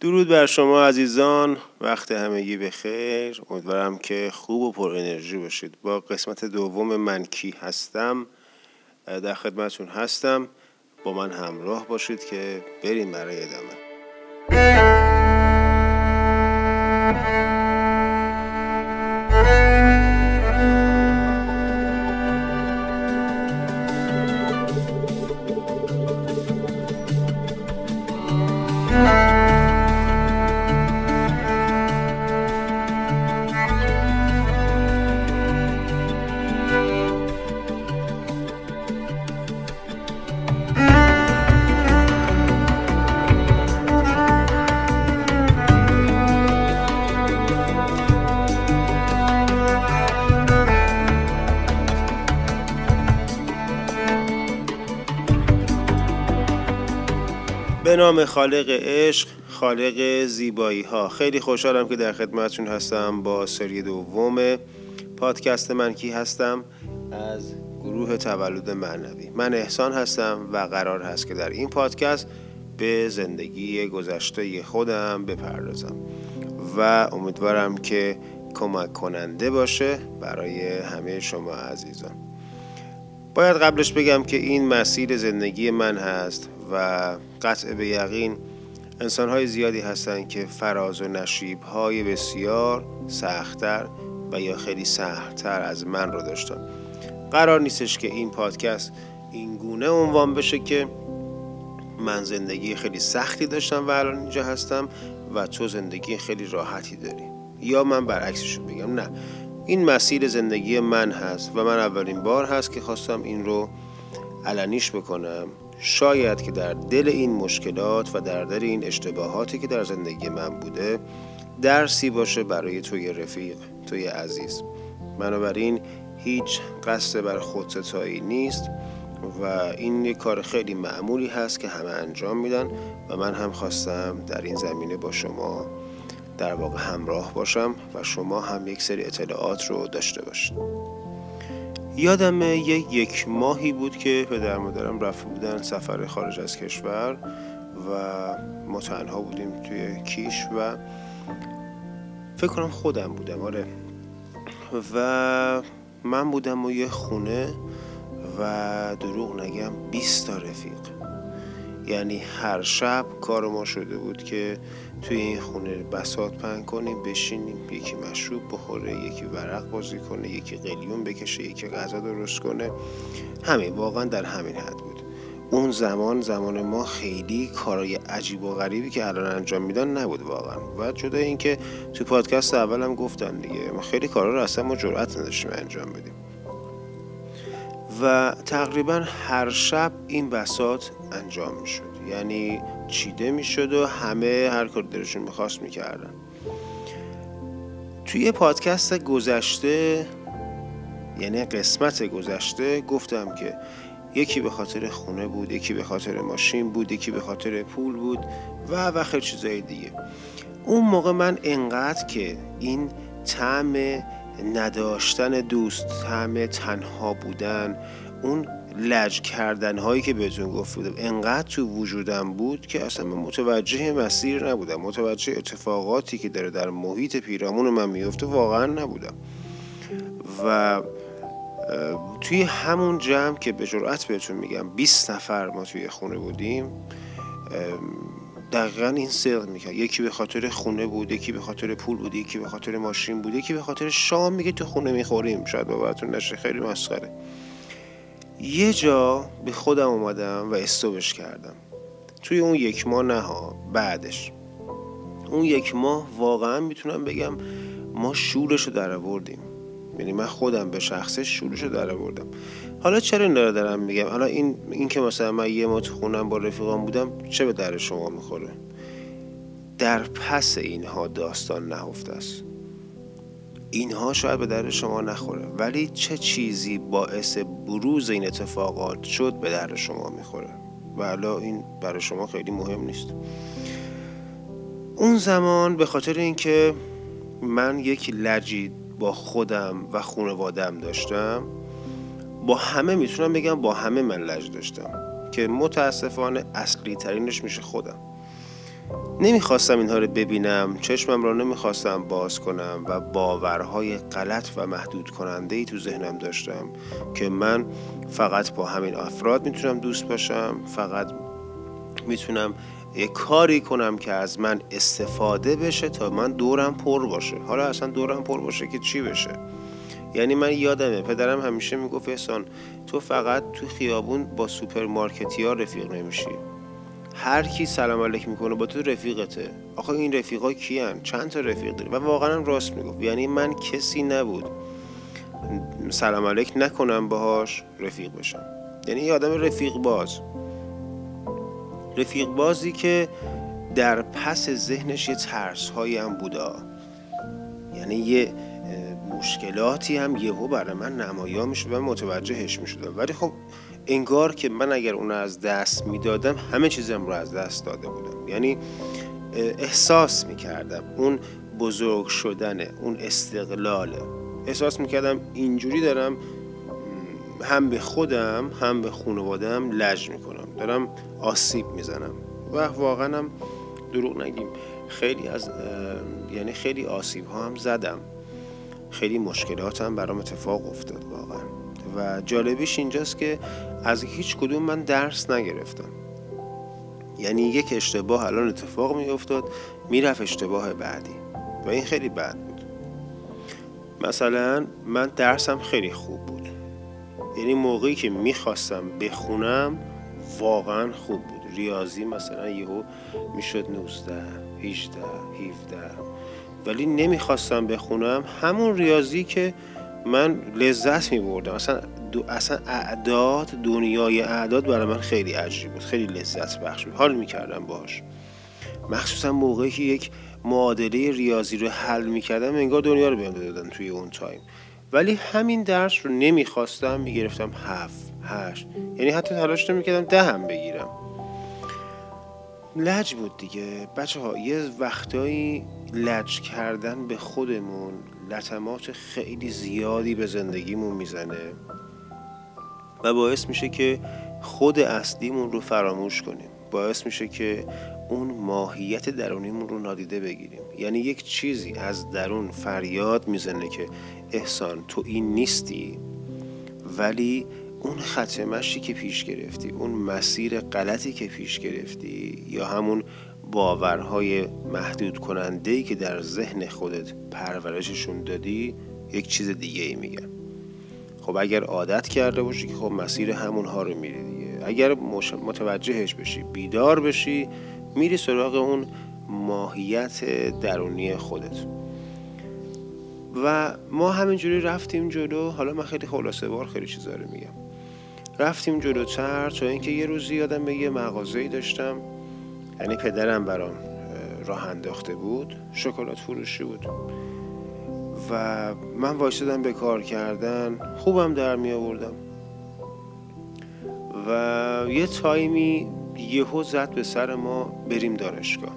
درود بر شما عزیزان. وقت همگی بخیر امیدوارم که خوب و پر انرژی باشید. با قسمت دوم من کی هستم در خدمتون هستم. با من همراه باشید که بریم برای ادامه. خالق عشق خالق زیبایی ها خیلی خوشحالم که در خدمتتون هستم با سری دوم پادکست من کی هستم؟ از گروه تولد معنوی. من احسان هستم و قرار هست که در این پادکست به زندگی گذشته خودم بپردازم و امیدوارم که کمک کننده باشه برای همه شما عزیزان. باید قبلش بگم که این مسیر زندگی من هست و قطع به یقین انسان های زیادی هستند که فراز و نشیب های بسیار سختتر و یا خیلی سختتر از من رو داشتن. قرار نیستش که این پادکست این گونه عنوان بشه که من زندگی خیلی سختی داشتم و الان اینجا هستم و تو زندگی خیلی راحتی داری. یا من برعکسش بگم. نه. این مسیر زندگی من هست و من اولین بار هست که خواستم این رو علنیش بکنم. شاید که در دل این مشکلات و در دل این اشتباهاتی که در زندگی من بوده درسی باشه برای توی رفیق توی عزیز. بنابراین هیچ قصد بر خودستایی نیست و این یک کار خیلی معمولی هست که همه انجام میدن و من هم خواستم در این زمینه با شما در واقع همراه باشم و شما هم یک سری اطلاعات رو داشته باشید. یادم یک یک ماهی بود که پدر مادرم رفته بودن سفر خارج از کشور و ما تنها بودیم توی کیش و فکر کنم خودم بودم آره. و من بودم و یه خونه و دروغ نگم 20 تا رفیق. یعنی هر شب کار ما شده بود که توی این خونه بسات پن کنیم بشینیم یکی مشروب بخوره یکی ورق بازی کنه یکی قلیون بکشه یکی غذا درست کنه. همین واقعا در همین حد بود. اون زمان زمان ما خیلی کارای عجیب و غریبی که الان انجام میدن نبود واقعا. و جدا اینکه تو پادکست اولم گفتن دیگه ما خیلی کارا رو اصلا ما جرأت نداشتیم انجام بدیم. و تقریبا هر شب این بسات انجام می‌شد. یعنی چیده می‌شد و همه هر کار دلشون می‌خواست می‌کردن. توی پادکست گذشته یعنی قسمت گذشته گفتم که یکی به خاطر خونه بود یکی به خاطر ماشین بود یکی به خاطر پول بود و و خیلی چیزای دیگه. اون موقع من انقدر که این طعم نداشتن دوست طعم تنها بودن. اون لج کردن هایی که بهتون گفت بودم انقدر تو وجودم بود که اصلا من متوجه مسیر نبودم. متوجه اتفاقاتی که داره در محیط پیرامون من میفته واقعا نبودم. و توی همون جمع که به جرأت بهتون میگم 20 نفر ما توی خونه بودیم دقیقا این صدق می‌کرد. یکی به خاطر خونه بود یکی به خاطر پول بود یکی به خاطر ماشین بود یکی به خاطر شام میگه تو خونه می‌خوریم. شاید باورتون نشه خیلی مسخره. یه جا به خودم اومدم و استوبش کردم. توی اون یک ماه نه ها بعدش. اون یک ماه واقعا می‌تونم بگم ما شورش رو در آوردیم. یعنی من خودم به شخصه شورش رو در آوردم. حالا چرا این دارم میگم؟ حالا این, این که مثلا من یه ماه خونم با رفیقام بودم چه به در شما می‌خوره؟ در پس اینها داستان نهفته است. اینها شاید به در شما نخوره ولی چه چیزی باعث بروز این اتفاقات شد به در شما می‌خوره؟ و حالا این برای شما خیلی مهم نیست. اون زمان به خاطر اینکه من یک لجی با خودم و خانوادم داشتم با همه می‌تونم بگم با همه من لج داشتم که متاسفانه اصلی ترینش میشه خودم. نمی‌خواستم اینها رو ببینم چشمم را نمی‌خواستم باز کنم و باورهای غلط و محدود کننده ای تو ذهنم داشتم که من فقط با همین افراد می‌تونم دوست باشم فقط می‌تونم یه کاری کنم که از من استفاده بشه تا من دورم پر باشه. حالا اصلا دورم پر باشه که چی بشه؟ یعنی من یادمه پدرم همیشه می‌گفت احسان تو فقط تو خیابون با سوپرمارکتی رفیق نمیشی. هر کی سلام علیک می‌کنه با تو رفیقته. آخه این رفیقا کیان؟ چند تا رفیق داری؟ و واقعا راست می‌گفت. یعنی من کسی نبود سلام علیک نکنم باهاش رفیق بشم. یعنی یه آدم رفیق باز. رفیق بازی که در پس ذهنش یه ترس هایی هم بودا یعنی یه مشکلاتی هم یهو برای من نمایا می‌شد و متوجهش می‌شدم. ولی خب انگار که من اگر اون از دست می‌دادم همه چیزم رو از دست داده بودم. یعنی احساس می‌کردم اون بزرگ شدن اون استقلاله. احساس می‌کردم اینجوری دارم هم به خودم هم به خانوادم لج می‌کنم. دارم آسیب می‌زنم. و واقعا هم دروغ نگیم. خیلی از یعنی خیلی آسیب ها هم زدم. خیلی مشکلات هم برام اتفاق افتاد واقعا. و جالبیش اینجاست که از هیچ کدوم من درس نگرفتم. یعنی یک اشتباه الان اتفاق می افتاد می‌رفت اشتباه بعدی. و این خیلی بد بود. مثلا من درسم خیلی خوب بود. یعنی موقعی که می‌خواستم بخونم واقعا خوب بود. ریاضی مثلا یهو می‌شد 19 18 17 ولی نمی‌خواستم بخونم. همون ریاضی که من لذت می بردم اصلا دو اصلا اعداد دنیای اعداد برای من خیلی عجیب بود. خیلی لذت بخش بود. حال می‌کردم باش مخصوصا موقعی که یک معادله ریاضی رو حل می‌کردم انگار دنیا رو بهم دادن توی اون تایم. ولی همین درس رو نمی‌خواستم می‌گرفتم هفت هشت یعنی حتی تلاش نمی‌کردم ده هم بگیرم. لج بود دیگه. بچه ها یه وقتایی لج کردن به خودمون لطمات خیلی زیادی به زندگیمون می‌زنه و باعث میشه که خود اصلیمون رو فراموش کنیم. باعث میشه که اون ماهیت درونیمون رو نادیده بگیریم. یعنی یک چیزی از درون فریاد می‌زنه که احسان تو این نیستی. ولی اون ختمشی که پیش گرفتی اون مسیر غلطی که پیش گرفتی یا همون باورهای محدود کننده ای که در ذهن خودت پرورششون دادی یک چیز دیگه ای میگن. خب اگر عادت کرده باشی که خب مسیر همونها رو میری دیگه. اگر متوجهش بشی بیدار بشی میری سراغ اون ماهیت درونی خودت. و ما همینجوری رفتیم جلو. حالا من خیلی خلاصه بار خیلی چیزا رو میگم. رفتیم جلوتر تا اینکه یه روزی یادم به یه مغازه‌ای داشتم. یعنی پدرم برام راه انداخته بود شکلات فروشی بود. و من وایستدم به کار کردن خوبم در می آوردم. و یه تایمی یهو زد به سر ما بریم دانشگاه.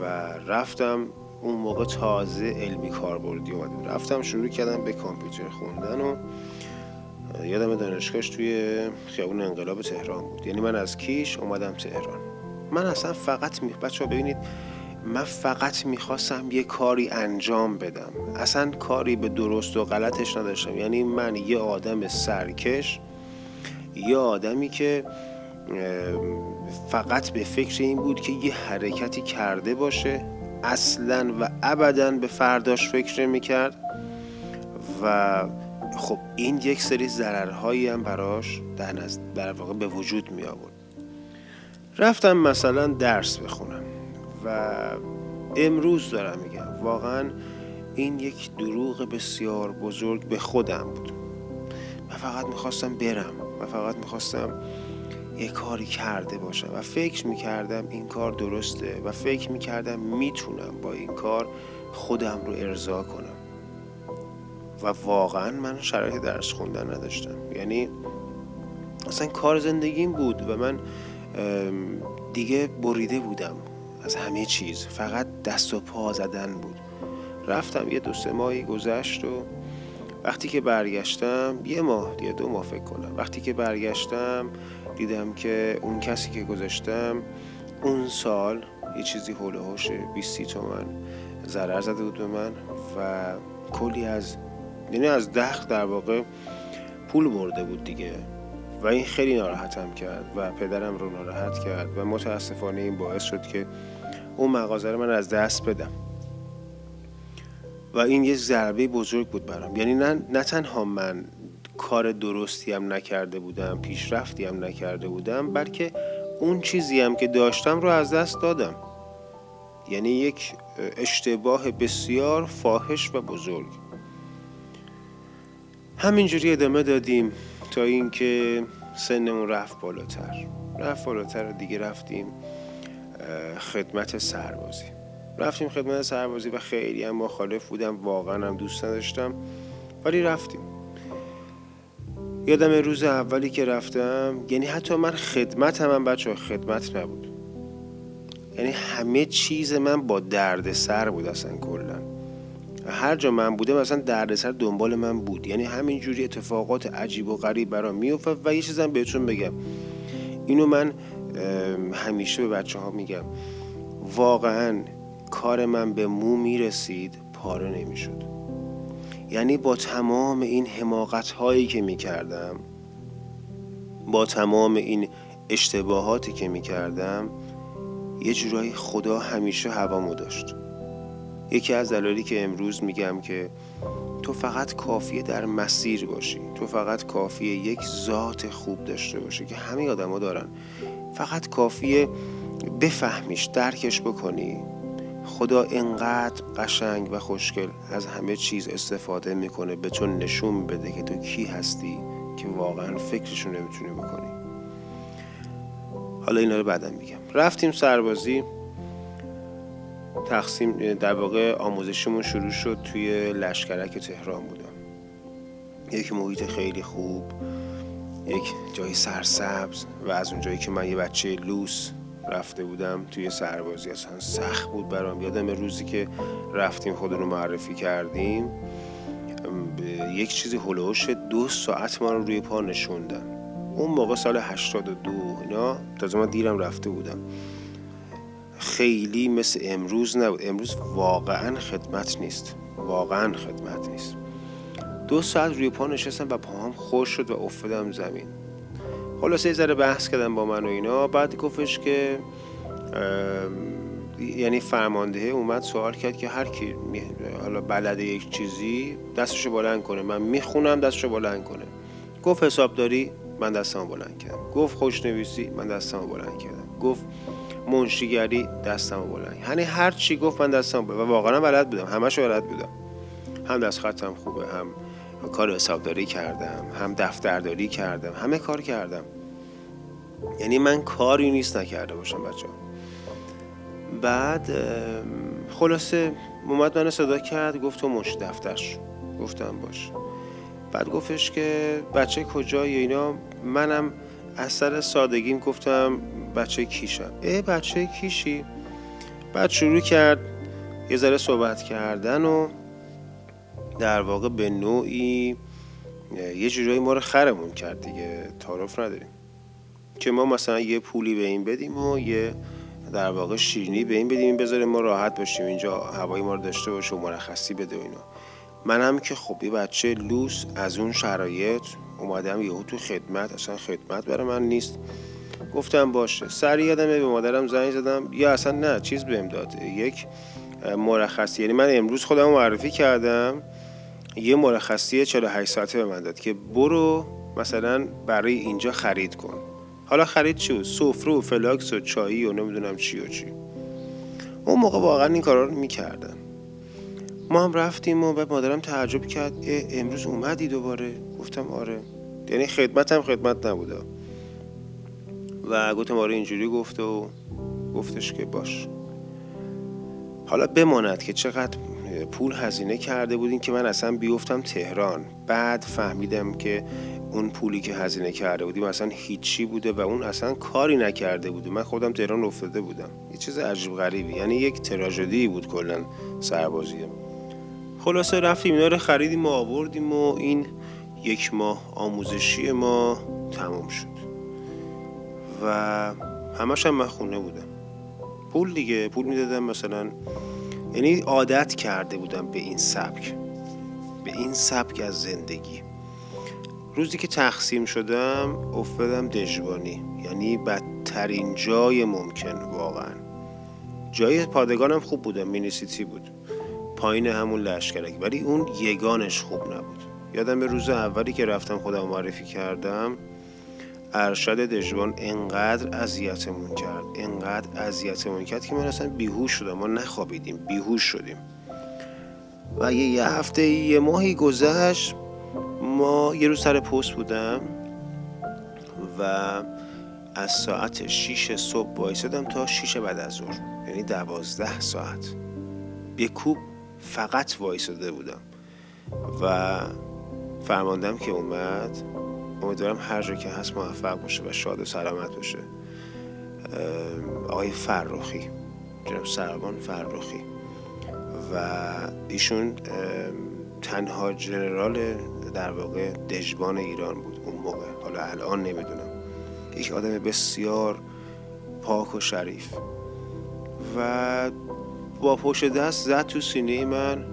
و رفتم اون موقع تازه علمی کاربردی اومده رفتم شروع کردم به کامپیوتر خوندن و یادم دانشگاهش توی خیابون انقلاب تهران بود. یعنی من از کیش اومدم تهران. من اصلا فقط می... بچه ببینید من فقط می‌خواستم یه کاری انجام بدم. اصلا کاری به درست و غلطش نداشتم. یعنی من یه آدم سرکش یه آدمی که فقط به فکر این بود که یه حرکتی کرده باشه اصلا و ابدا به فرداش فکر می‌کرد و خب این یک سری ضررهایی هم براش در, در واقع به وجود می آورد رفتم مثلا درس بخونم و امروز دارم میگم. واقعا این یک دروغ بسیار بزرگ به خودم بود. من فقط می‌خواستم برم و فقط می‌خواستم یه کاری کرده باشم و فکر می‌کردم این کار درسته و فکر می‌کردم می‌تونم با این کار خودم رو ارضا کنم. و واقعا من شرایط درس خوندن نداشتم. یعنی اصلا کار زندگیم بود و من دیگه بریده بودم از همه چیز. فقط دست و پا زدن بود. رفتم یه دو سه ماهی گذشت و وقتی که برگشتم یه ماه دیگه دو ماه فکر کنم وقتی که برگشتم دیدم که اون کسی که گذاشتم اون سال یه چیزی هول هوش 20 تومن ضرر زده بود به من و کلی از یعنی از دخل در واقع پول برده بود دیگه. و این خیلی ناراحتم کرد و پدرم رو ناراحت کرد و متاسفانه این باعث شد که اون مغازه رو من از دست بدم. و این یه ضربه بزرگ بود برام. یعنی نه, نه تنها من کار درستی هم نکرده بودم پیشرفتی هم نکرده بودم بلکه اون چیزی هم که داشتم رو از دست دادم. یعنی یک اشتباه بسیار فاحش و بزرگ. همینجوری ادامه دادیم تا اینکه سنمون رفت بالاتر. رفت بالاتر دیگه رفتیم خدمت سربازی. رفتیم خدمت سربازی و خیلی هم مخالف بودم واقعا هم دوست نداشتم ولی رفتیم. یادم روز اولی که رفتم یعنی حتی من خدمت هم, هم بچه خدمت نبود. یعنی همه چیز من با درد سر بود اصلا کلا. هر جا من بودم اصلا دردسر دنبال من بود. یعنی همینجوری اتفاقات عجیب و غریب برام میافتاد و یه چیزم بهتون بگم. اینو من همیشه به بچه ها میگم. واقعا کار من به مو می‌رسید پاره نمی‌شد. یعنی با تمام این حماقت هایی که می‌کردم با تمام این اشتباهاتی که می‌کردم یه جورایی خدا همیشه هوامو داشت. یکی از دلالی که امروز میگم که تو فقط کافیه در مسیر باشی. تو فقط کافیه یک ذات خوب داشته باشی که همه آدما دارن. فقط کافیه بفهمیش درکش بکنی. خدا انقدر قشنگ و خوشگل از همه چیز استفاده می‌کنه به تو نشون بده که تو کی هستی که واقعا فکرشو نمی‌تونی بکنی. حالا اینا رو بعدا میگم. رفتیم سربازی. تقسیم در واقع آموزشمون شروع شد توی لشکرک تهران بودم یک محیط خیلی خوب یک جای سرسبز و از اونجایی که من یه بچه لوس رفته بودم توی سربازی اصلا سخت بود برام. یادم روزی که رفتیم خودمون رو معرفی کردیم یک چیزی هلوش دو ساعت ما رو روی پا نشوندن. اون موقع سال 82 اینا تازه من دیرم رفته بودم. خیلی مثل امروز نبود. امروز واقعا خدمت نیست. واقعا خدمت نیست. دو ساعت روی پا نشستم و پاهم خوش شد و افتادم زمین. خلاصه یه ذره بحث کردم با من و اینا. بعد گفتش که یعنی فرمانده اومد سوال کرد که هر کی حالا بلد یک چیزی دستشو بلند کنه. من می‌خونم دستشو بلند کنه. گفت حسابداری من دستمو بلند کردم. گفت خوشنویسی من دستمو بلند کردم. گفت منشیگری دستمو بلند یعنی هر چی گفت من بلند و واقعا بلد بودم. همشو بلد بودم. هم دست خطم خوبه هم کار حسابداری کردم هم دفترداری کردم همه کار کردم. یعنی من کاری نیست نکرده باشم بچه بعد خلاصه اومد منو صدا کرد گفت تو مش دفترش گفتم باش. بعد گفتش که بچه کجایی اینا؟ منم از سر سادگیم گفتم بچه کیشم اه بچه کیشی؟ بعد شروع کرد یه ذره صحبت کردن و در واقع به نوعی یه جورایی ما رو خرمون کرد دیگه تعارف نداریم. که ما مثلا یه پولی به این بدیم و یه در واقع شیرینی به این بدیم این بذاره ما راحت باشیم اینجا هوای ما رو داشته باشه و مرخصی بده و اینا. من هم که خب یه بچه لوس از اون شرایط اومدم یهو تو خدمت اصلا خدمت برای من نیست. گفتم باشه. سریع یادم به مادرم زنگ زدم. یا اصلا نه چیز بهم داد. یک مرخصی. یعنی من امروز خودم معرفی کردم. یه مرخصی 48 ساعته به من داد که برو مثلا برای اینجا خرید کن. حالا خرید چی بود؟ سفره و فلاکس و چایی و نمی‌دونم چی و چی. اون موقع واقعا این کارا رو می‌کردن. ما هم رفتیم و بعد مادرم تعجب کرد. امروز اومدی دوباره؟ گفتم آره. یعنی خدمتم خدمت نبوده. و گفتم آره اینجوری گفته و گفتش که باش. حالا بماند که چقدر پول هزینه کرده بودین که من اصلا بیفتم تهران. بعد فهمیدم که اون پولی که هزینه کرده بودیم اصلا هیچی بوده و اون اصلا کاری نکرده بوده. من خودم تهران افتاده بودم. یه چیز عجیب غریبی. یعنی یک تراژدی بود کلا سربازی خلاصه رفتیم اینا رو خریدیم و آوردیم و این یک ماه آموزشی ما تمام شد. و همش هم من خونه بودم. پول دیگه پول می‌دادم مثلا یعنی عادت کرده بودم به این سبک به این سبک از زندگی. روزی که تقسیم شدم افتادم دژبانی یعنی بدترین جای ممکن واقعا. جای پادگانم خوب بودم مینیسیتی بود. پایین همون لشکرک. ولی اون یگانش خوب نبود. یادم به روز اولی که رفتم خودم معرفی کردم ارشد دژبان انقدر اذیتمون کرد انقدر اذیتمون کرد که من اصلا بیهوش شدم. ما نخوابیدیم بیهوش شدیم. و یه, یه هفته یه ماهی گذشت ما یه روز سر پست بودم و از ساعت 6 صبح وایسادم تا 6 بعد از ظهر. یعنی دوازده ساعت. به کوب فقط وایساده بودم. و فرماندم که اومد. امیدوارم هر جا که هست موفق باشه و شاد و سلامت باشه. آقای فرخی جناب سربان فرخی. و ایشون تنها جنرال در واقع دژبان ایران بود اون موقع. حالا الان نمی‌دونم. یک آدم بسیار پاک و شریف. و با پشت دست زد تو سینه من.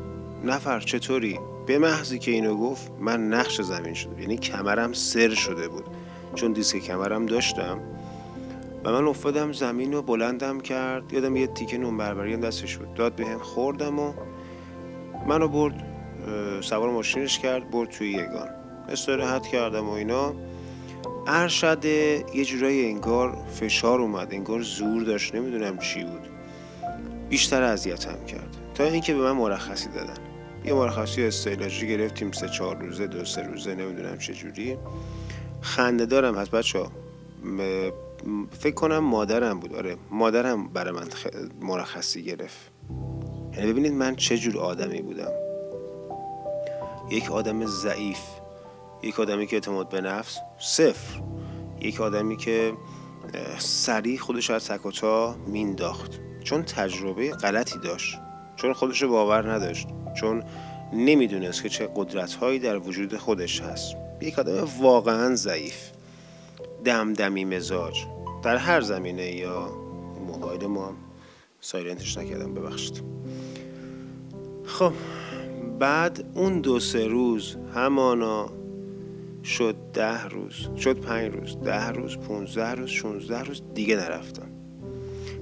نفر چطوری؟ به محضی که اینو گفت من نقش زمین شده. یعنی کمرم سر شده بود. چون دیسک کمرم داشتم. و من افتادم زمین رو بلندم کرد. یادم یه تیکه نون بربری دستش بود. داد به هم خوردم و منو برد سوار ماشینش کرد برد توی یگان. استراحت کردم و اینا. ارشد یه جورایی انگار فشار اومد انگار زور داشت. نمی‌دونم چی بود. بیشتر اذیتم کرد. تا اینکه به من مرخصی دادن. یه مرخصی استعلاجی گرفتیم سه چهار روزه دو سه روزه نمی‌دونم چه جوری. خنده دارم هست بچه ها. فکر کنم مادرم بود. آره مادرم برای من مرخصی گرفت. یعنی ببینید من چه جور آدمی بودم. یک آدم ضعیف یک آدمی که اعتماد به نفس صفر. یک آدمی که سریع خودش از تکاتا مینداخت چون تجربه غلطی داشت چون خودش باور نداشت چون نمی‌دونست که چه قدرت هایی در وجود خودش هست. یک آدم واقعا ضعیف دمدمی مزاج. در هر زمینه یا موبایل ما هم سایلنتش نکردم ببخشید. خب بعد اون دو سه روز همانا شد ده روز شد پنج روز ده روز پونزده روز شونزده روز دیگه نرفتم.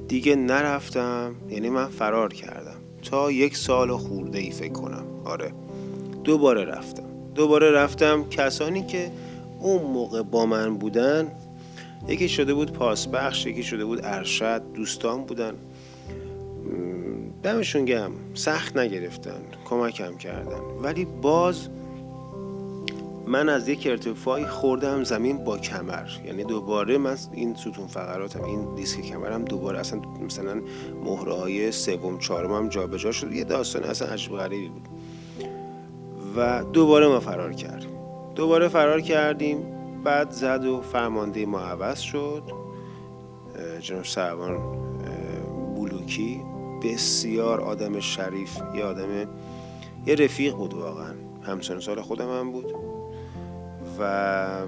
دیگه نرفتم یعنی من فرار کردم. تا یک سال خورده ای فکر کنم. آره. دوباره رفتم. دوباره رفتم کسانی که اون موقع با من بودن یکی شده بود پاسبخش یکی شده بود ارشد دوستان بودن. دمشون گم سخت نگرفتن. کمکم کردن. ولی باز من از یک ارتفاعی خوردم زمین با کمر. یعنی دوباره من این ستون فقراتم این دیسک کمرم دوباره اصلا مثلا مهره های سوم چهارم هم جابجا شد. یه داستان اصلا عجب غریبی بود. و دوباره ما فرار کردیم. دوباره فرار کردیم بعد زد و فرمانده ما عوض شد. جناب سربان بلوکی. بسیار آدم شریف یه آدم یه رفیق بود واقعا. همسن سال خودم هم بود. و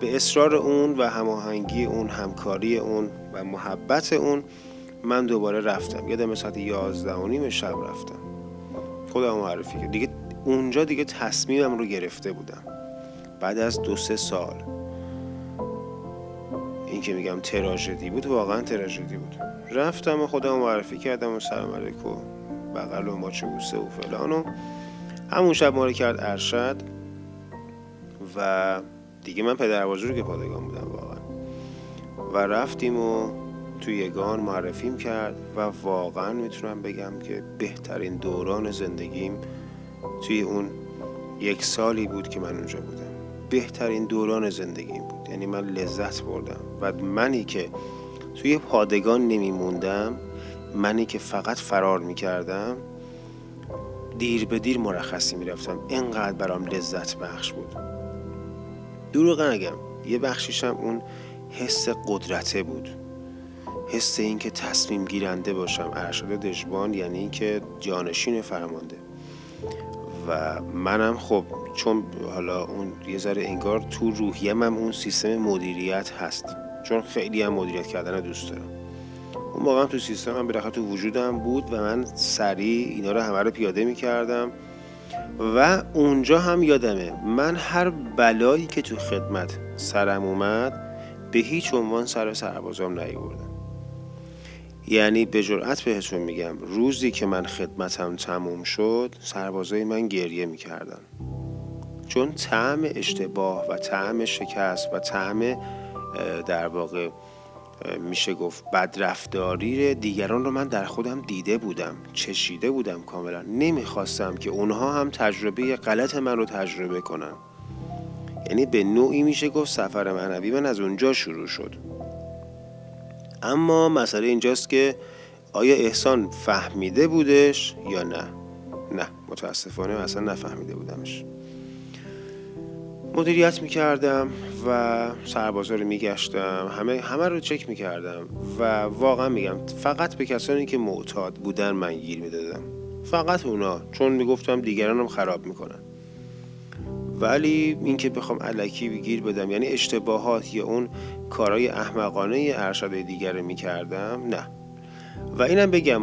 به اصرار اون و هماهنگی اون همکاری اون و محبت اون من دوباره رفتم. یادم ساعت یازده و نیم شب رفتم. خودم معرفی کرد دیگه اونجا دیگه تصمیمم رو گرفته بودم. بعد از دو سه سال. این که میگم تراژدی بود واقعا تراژدی بود. رفتم و خودم معرفی کردم و سلام علیکم. بغل و ماچه بوسه و فلان و همون شب ما کرد ارشد. و دیگه من پدر بزرگ پادگان بودم واقعا. و رفتیم و توی یگان معرفیم کرد و واقعا می‌تونم بگم که بهترین دوران زندگیم توی اون یک سالی بود که من اونجا بودم. بهترین دوران زندگیم بود. یعنی من لذت بردم. و منی که توی پادگان نمیموندم منی که فقط فرار می‌کردم دیر به دیر مرخصی می‌رفتم. اینقدر برام لذت بخش بود. دروغ نگم. یه بخشیشم اون حس قدرته بود. حس اینکه تصمیم گیرنده باشم. ارشد دژبان یعنی اینکه جانشین فرمانده. و منم خب چون حالا اون یه ذره انگار تو روحیم هم اون سیستم مدیریت هست. چون خیلی هم مدیریت کردن دوست دارم. اون موقع تو سیستم هم بالاخره تو وجودم بود و من سریع اینا رو همه رو پیاده می‌کردم. و اونجا هم یادمه من هر بلایی که تو خدمت سرم اومد به هیچ عنوان سر سربازام نیوردم. یعنی به جرأت بهتون میگم روزی که من خدمتم تموم شد سربازای من گریه می‌کردن. چون طعم اشتباه و طعم شکست و طعم در واقع میشه گفت بدرفتاری دیگران رو من در خودم دیده بودم چشیده بودم کاملا. نمی‌خواستم که اونها هم تجربه غلط من رو تجربه کنن. یعنی به نوعی میشه گفت سفر معنوی من از اونجا شروع شد. اما مسئله اینجاست که آیا احسان فهمیده بودش یا نه؟ نه متاسفانه اصلا نفهمیده بودمش. مدیریت می‌کردم و سربازا رو میگشتم. همه همه رو چک می‌کردم و واقعا میگم فقط به کسانی که معتاد بودن من گیر می‌دادم. فقط اونا چون می‌گفتم دیگرانم خراب می‌کنن. ولی اینکه بخوام علکی بگیر بدم یعنی اشتباهات یا اون کارهای احمقانه ارشد دیگر می‌کردم نه. و اینم بگم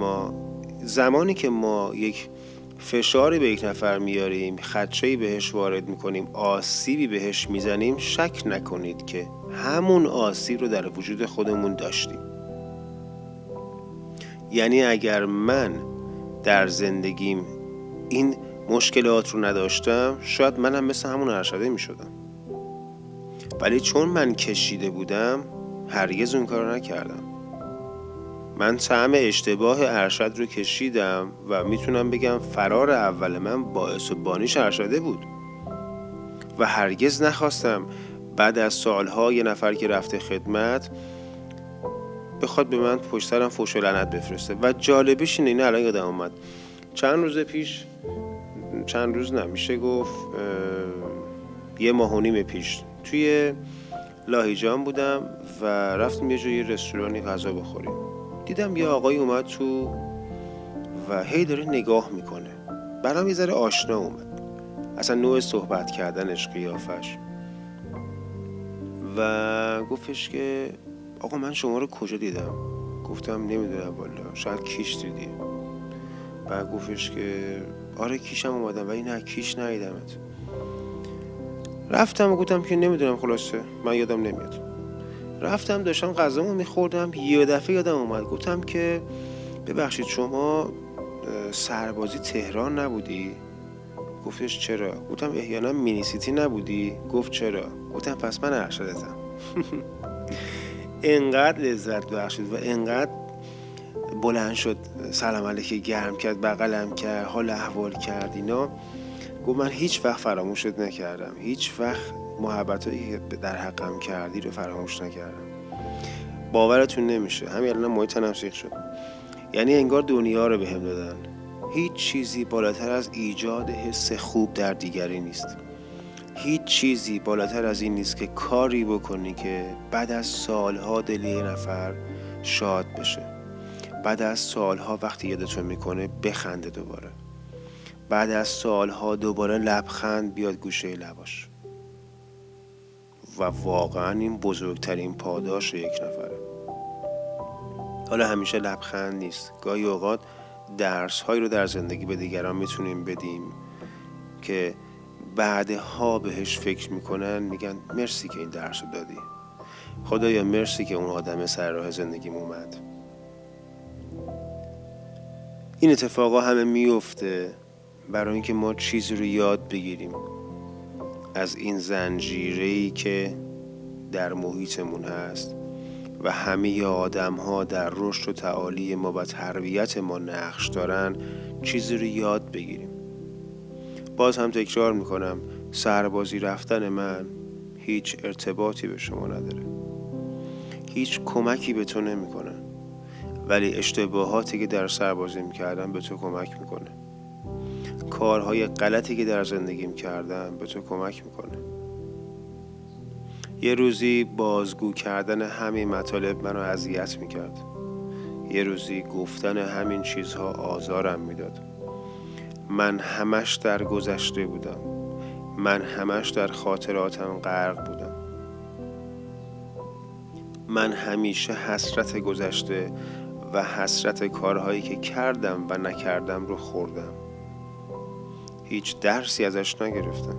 زمانی که ما یک فشاری به یک نفر میاریم خدشهی بهش وارد می‌کنیم آسیبی بهش می‌زنیم شک نکنید که همون آسیب رو در وجود خودمون داشتیم. یعنی اگر من در زندگیم این مشکلات رو نداشتم شاید منم مثل همون ارشده می شدم ولی چون من کشیده بودم هرگز اون کار نکردم. من طعم اشتباه ارشد رو کشیدم و می‌تونم بگم فرار اول من باعث و بانیش ارشده بود. و هرگز نخواستم بعد از سالها یه نفر که رفته خدمت بخواد به من پشت سرم فوش و لعنت بفرسته. و جالبش اینه الان یادم اومد. چند روز پیش چند روز نمیشه گفت یه ماه و نیم پیش توی لاهیجان بودم و رفتیم یه جایی رستورانی غذا بخوریم. دیدم یه آقای اومد تو و هی داره نگاه می‌کنه. برام یه ذره آشنا اومد. اصلا نوع صحبت کردنش قیافش. و گفتش که آقا من شما رو کجا دیدم؟ گفتم نمی‌دونم والا شاید کیش دیدی. و گفتش که آره کیشم اومدم ولی نه کیش ندیدمت. رفتم و گفتم که نمی‌دونم خلاصه من یادم نمیاد. رفتم داشتم غذامو میخوردم. یه دفعه یادم اومد گفتم که ببخشید شما سربازی تهران نبودی؟ گفتش چرا؟ گفتم احیانا مینی سیتی نبودی؟ گفت چرا؟ گفتم پس من ارشدتم. انقدر لذت بخشید و انقدر بلند شد سلام علیکی گرم کرد بغلم کرد حال احوال کرد اینا. گفت من هیچ وقت فراموشت نکردم. هیچ وقت محبت که در حقم کردی رو فراموش نکردم. باورتون نمیشه. همین الان محیط تنم شد. یعنی انگار دنیا رو به دادن. هیچ چیزی بالاتر از ایجاد حس خوب در دیگری نیست. هیچ چیزی بالاتر از این نیست که کاری بکنی که بعد از سالها دل یه نفر شاد بشه. بعد از سالها وقتی یادتون می‌کنه بخنده دوباره. بعد از سالها دوباره لبخند بیاد گوشه لباش. و واقعا این بزرگترین پاداش یک نفره. حالا همیشه لبخند نیست. گاهی اوقات درس هایی رو در زندگی به دیگران می‌تونیم بدیم که بعدها بهش فکر می‌کنن میگن مرسی که این درس رو دادی. خدایا مرسی که اون آدم سر راه زندگیم اومد. این اتفاقا همه میفته برای اینکه ما چیزی رو یاد بگیریم. از این زنجیری که در محیطمون هست و همه آدم ها در رشد و تعالی ما و تربیت ما نقش دارن چیزی رو یاد بگیریم. باز هم تکرار می‌کنم سربازی رفتن من هیچ ارتباطی به شما نداره. هیچ کمکی به تو نمی‌کنه. ولی اشتباهاتی که در سربازی می‌کردم به تو کمک می‌کنه. کارهای غلطی که در زندگیم کردم به تو کمک می‌کنه. یه روزی بازگو کردن همین مطالب منو اذیت می‌کرد. یه روزی گفتن همین چیزها آزارم می‌داد. من همش در گذشته بودم. من همش در خاطراتم غرق بودم. من همیشه حسرت گذشته و حسرت کارهایی که کردم و نکردم رو خوردم. هیچ درسی ازش نگرفتم.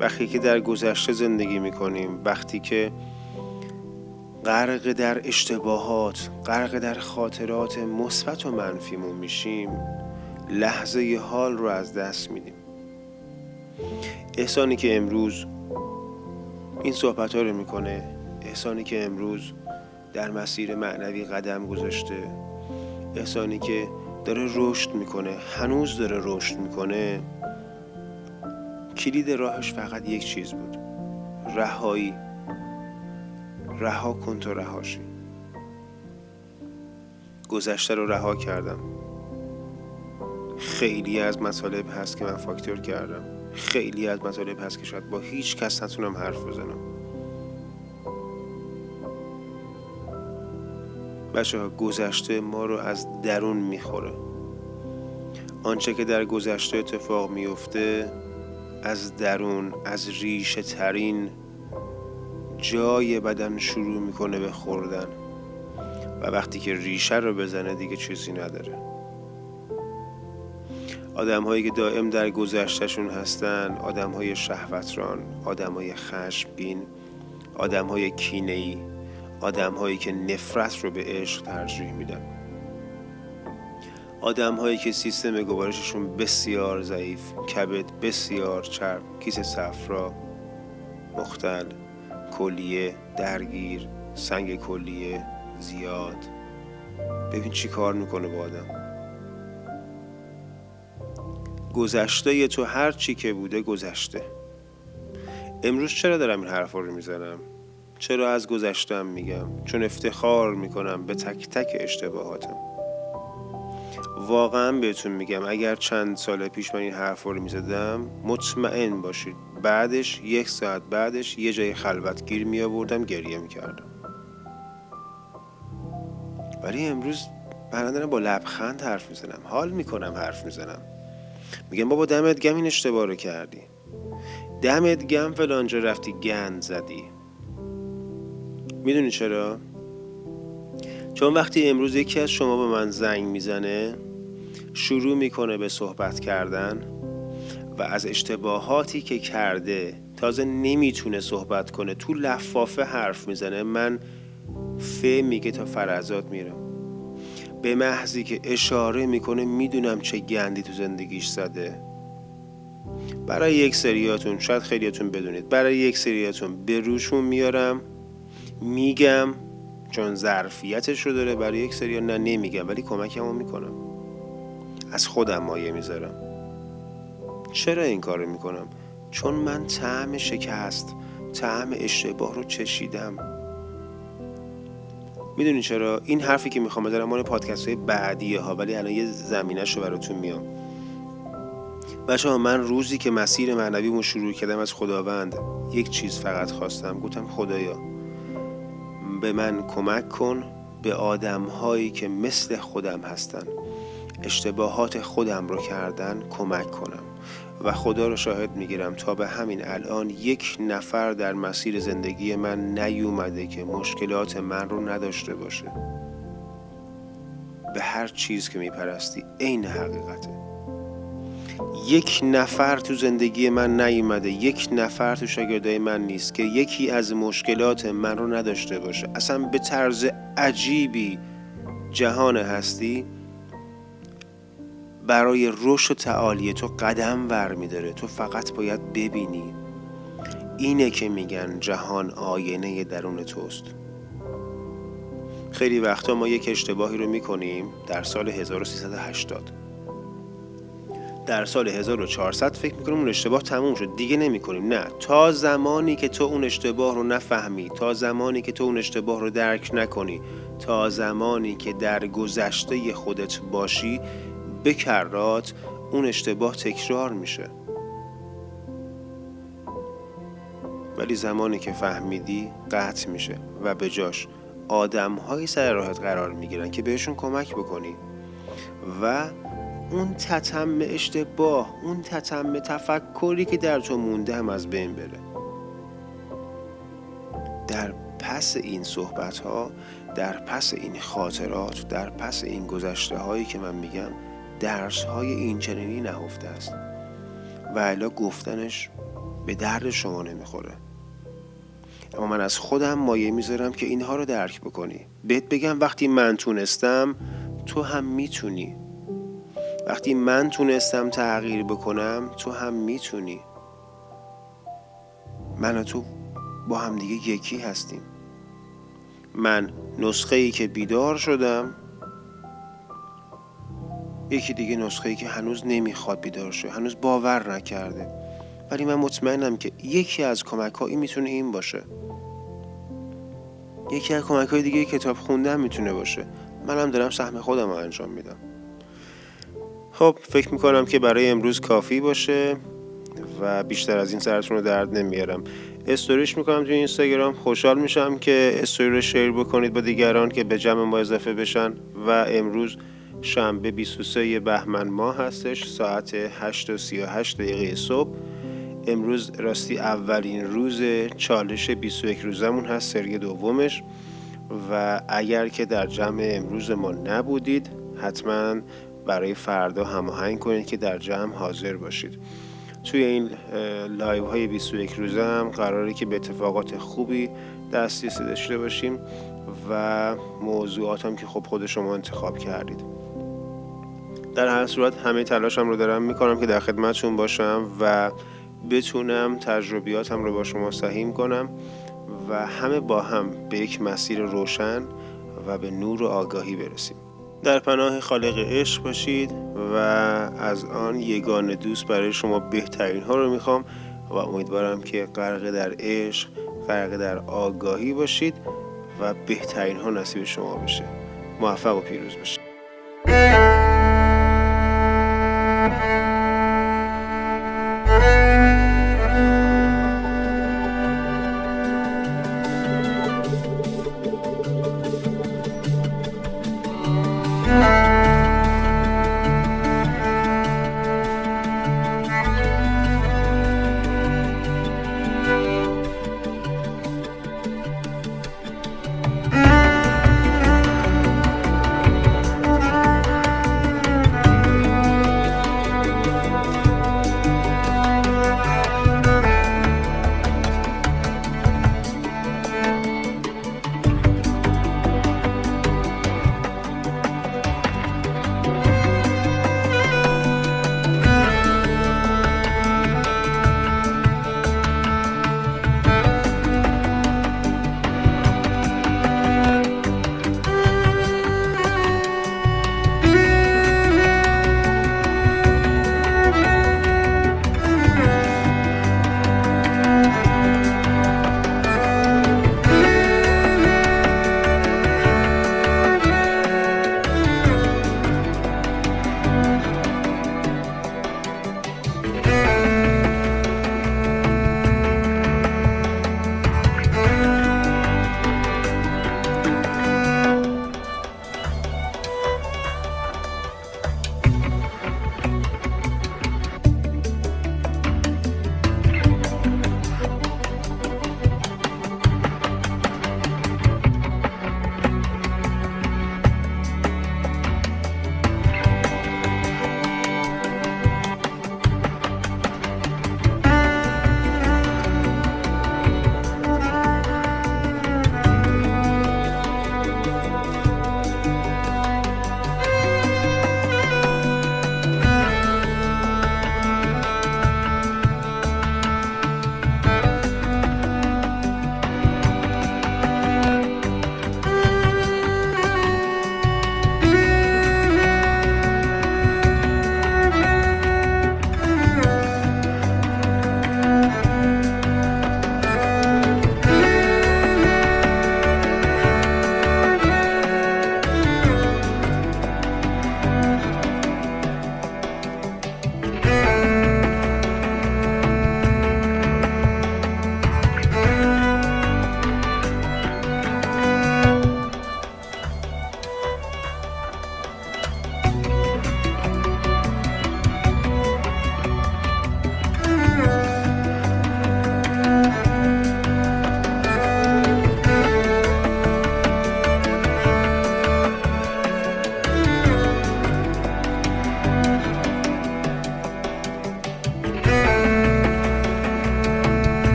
وقتی که در گذشته زندگی می‌کنیم وقتی که غرق در اشتباهات غرق در خاطرات مثبت و منفیمون میشیم لحظه حال رو از دست میدیم. احسانی که امروز این صحبت ها رو می‌کنه احسانی که امروز در مسیر معنوی قدم گذاشته احسانی که داره رشد می‌کنه هنوز داره رشد می‌کنه. کلید راهش فقط یک چیز بود. رهایی. رها کن تو رهاشی. گذشته رو رها کردم. خیلی از مطالب هست که من فاکتور کردم. خیلی از مطالب هست که شاید با هیچ کس نتونم حرف بزنم. بچه ها گذشته ما رو از درون می‌خوره. آنچه که در گذشته اتفاق میفته از درون از ریشه ترین جای بدن شروع می‌کنه به خوردن. و وقتی که ریشه رو بزنه دیگه چیزی نداره. آدم هایی که دائم در گذشتهشون هستن آدم های شهوتران آدم های خشمگین آدم های کینه آدم هایی که نفرت رو به عشق ترجیح میدن. آدم هایی که سیستم گوارششون بسیار ضعیف کبد بسیار چرب کیس صفرا مختل کلیه درگیر سنگ کلیه زیاد. ببین چی کار می‌کنه با آدم. گذشته تو هر چی که بوده گذشته. امروز چرا دارم این حرفا رو می‌زنم؟ چرا از گذشتم میگم؟ چون افتخار می‌کنم به تک تک اشتباهاتم. واقعا بهتون میگم اگر چند سال پیش من این حرف رو می‌زدم مطمئن باشید بعدش یک ساعت بعدش یه جای خلوت گیر می آوردم گریه می‌کردم. ولی امروز من با لبخند حرف می‌زنم حال می‌کنم حرف می‌زنم. میگم بابا دمت گم این اشتباه رو کردی. دمت گم فلانجا رفتی گند زدی. می‌دونی چرا؟ چون وقتی امروز یکی از شما به من زنگ می‌زنه شروع می‌کنه به صحبت کردن و از اشتباهاتی که کرده تازه نمی‌تونه صحبت کنه تو لفافه حرف می‌زنه من ف میگه تا فرزاد میرم به محضی که اشاره می‌کنه می‌دونم چه گندی تو زندگیش زده. برای یک سریاتون شاید خیلیاتون بدونید برای یک سریاتون به روشون میارم. میگم چون ظرفیتش رو داره برای یک سری نه نمیگم ولی کمکمو می‌کنم. از خودم مایه می‌ذارم. چرا این کارو می‌کنم؟ چون من طعم شکست طعم اشتباه رو چشیدم. می‌دونی چرا؟ این حرفی که می‌خوام بزنم مال پادکست های بعدیه ها ولی الان یه زمینش رو براتون میام بچه ها من روزی که مسیر معنویمو شروع کردم از خداوند یک چیز فقط خواستم گفتم خدایا. به من کمک کن به آدم هایی که مثل خودم هستن. اشتباهات خودم رو کردن کمک کنم. و خدا رو شاهد می‌گیرم تا به همین الان یک نفر در مسیر زندگی من نیومده که مشکلات من رو نداشته باشه. به هر چیز که میپرستی عین حقیقته. یک نفر تو زندگی من نیومده یک نفر تو شاگردای من نیست که یکی از مشکلات من رو نداشته باشه. اصلا به طرز عجیبی جهان هستی؟ برای رشد و تعالی تو قدم ور میداره. تو فقط باید ببینی. اینه که میگن جهان آینه درون توست. خیلی وقتا ما یک اشتباهی رو می‌کنیم در سال 1380 در سال 1400 فکر می‌کنیم اون اشتباه تموم شد. دیگه نمی‌کنیم. نه. تا زمانی که تو اون اشتباه رو نفهمی تا زمانی که تو اون اشتباه رو درک نکنی تا زمانی که در گذشته خودت باشی بکرات اون اشتباه تکرار میشه. ولی زمانی که فهمیدی قطع میشه و به جاش آدم های سر راهت قرار می‌گیرن که بهشون کمک بکنی و اون تتم اشتباه اون تتم تفکری که در تو مونده هم از بین بره. در پس این صحبت ها در پس این خاطرات در پس این گذشته هایی که من میگم درس های این چنینی نهفته است. و الا گفتنش به درد شما نمی‌خوره. اما من از خودم مایه می‌ذارم که اینها رو درک بکنی. بهت بگم وقتی من تونستم تو هم می‌تونی. وقتی من تونستم تغییر بکنم تو هم می‌تونی. من و تو با همدیگه یکی هستیم. من نسخه ای که بیدار شدم یکی دیگه نسخه ای که هنوز نمی‌خواد بیدار شه هنوز باور نکرده. ولی من مطمئنم که یکی از کمک هایی می‌تونه این باشه. یکی از کمک های دیگه کتاب خوندن می‌تونه باشه. منم دارم سهم خودم رو انجام میدم. خب فکر می‌کنم که برای امروز کافی باشه و بیشتر از این سرتون رو درد نمیارم. استوریش می‌کنم توی اینستاگرام. خوشحال میشم که استوری رو شیر بکنید با دیگران که به جمع ما اضافه بشن و امروز شنبه 23 بهمن ماه هستش ساعت 8 و 38 دقیقه صبح. امروز راستی اولین روز چالش 21 روزمون هست سری دومش. و اگر که در جمع امروز ما نبودید حتما برای فردا هماهنگ کنید که در جمع حاضر باشید. توی این لایو های 21 روزه هم قراره که به اتفاقات خوبی دسترسی داشته باشیم و موضوعات هم که خب خود شما انتخاب کردید. در هر صورت همه تلاشم رو دارم می‌کنم که در خدمتشون باشم و بتونم تجربیاتم رو با شما سهیم کنم و همه با هم به یک مسیر روشن و به نور و آگاهی برسیم. در پناه خالق عشق باشید و از آن یگان دوست برای شما بهترین ها رو می‌خوام و امیدوارم که غرق در عشق غرق در آگاهی باشید و بهترین ها نصیب شما بشه. موفق و پیروز باشید.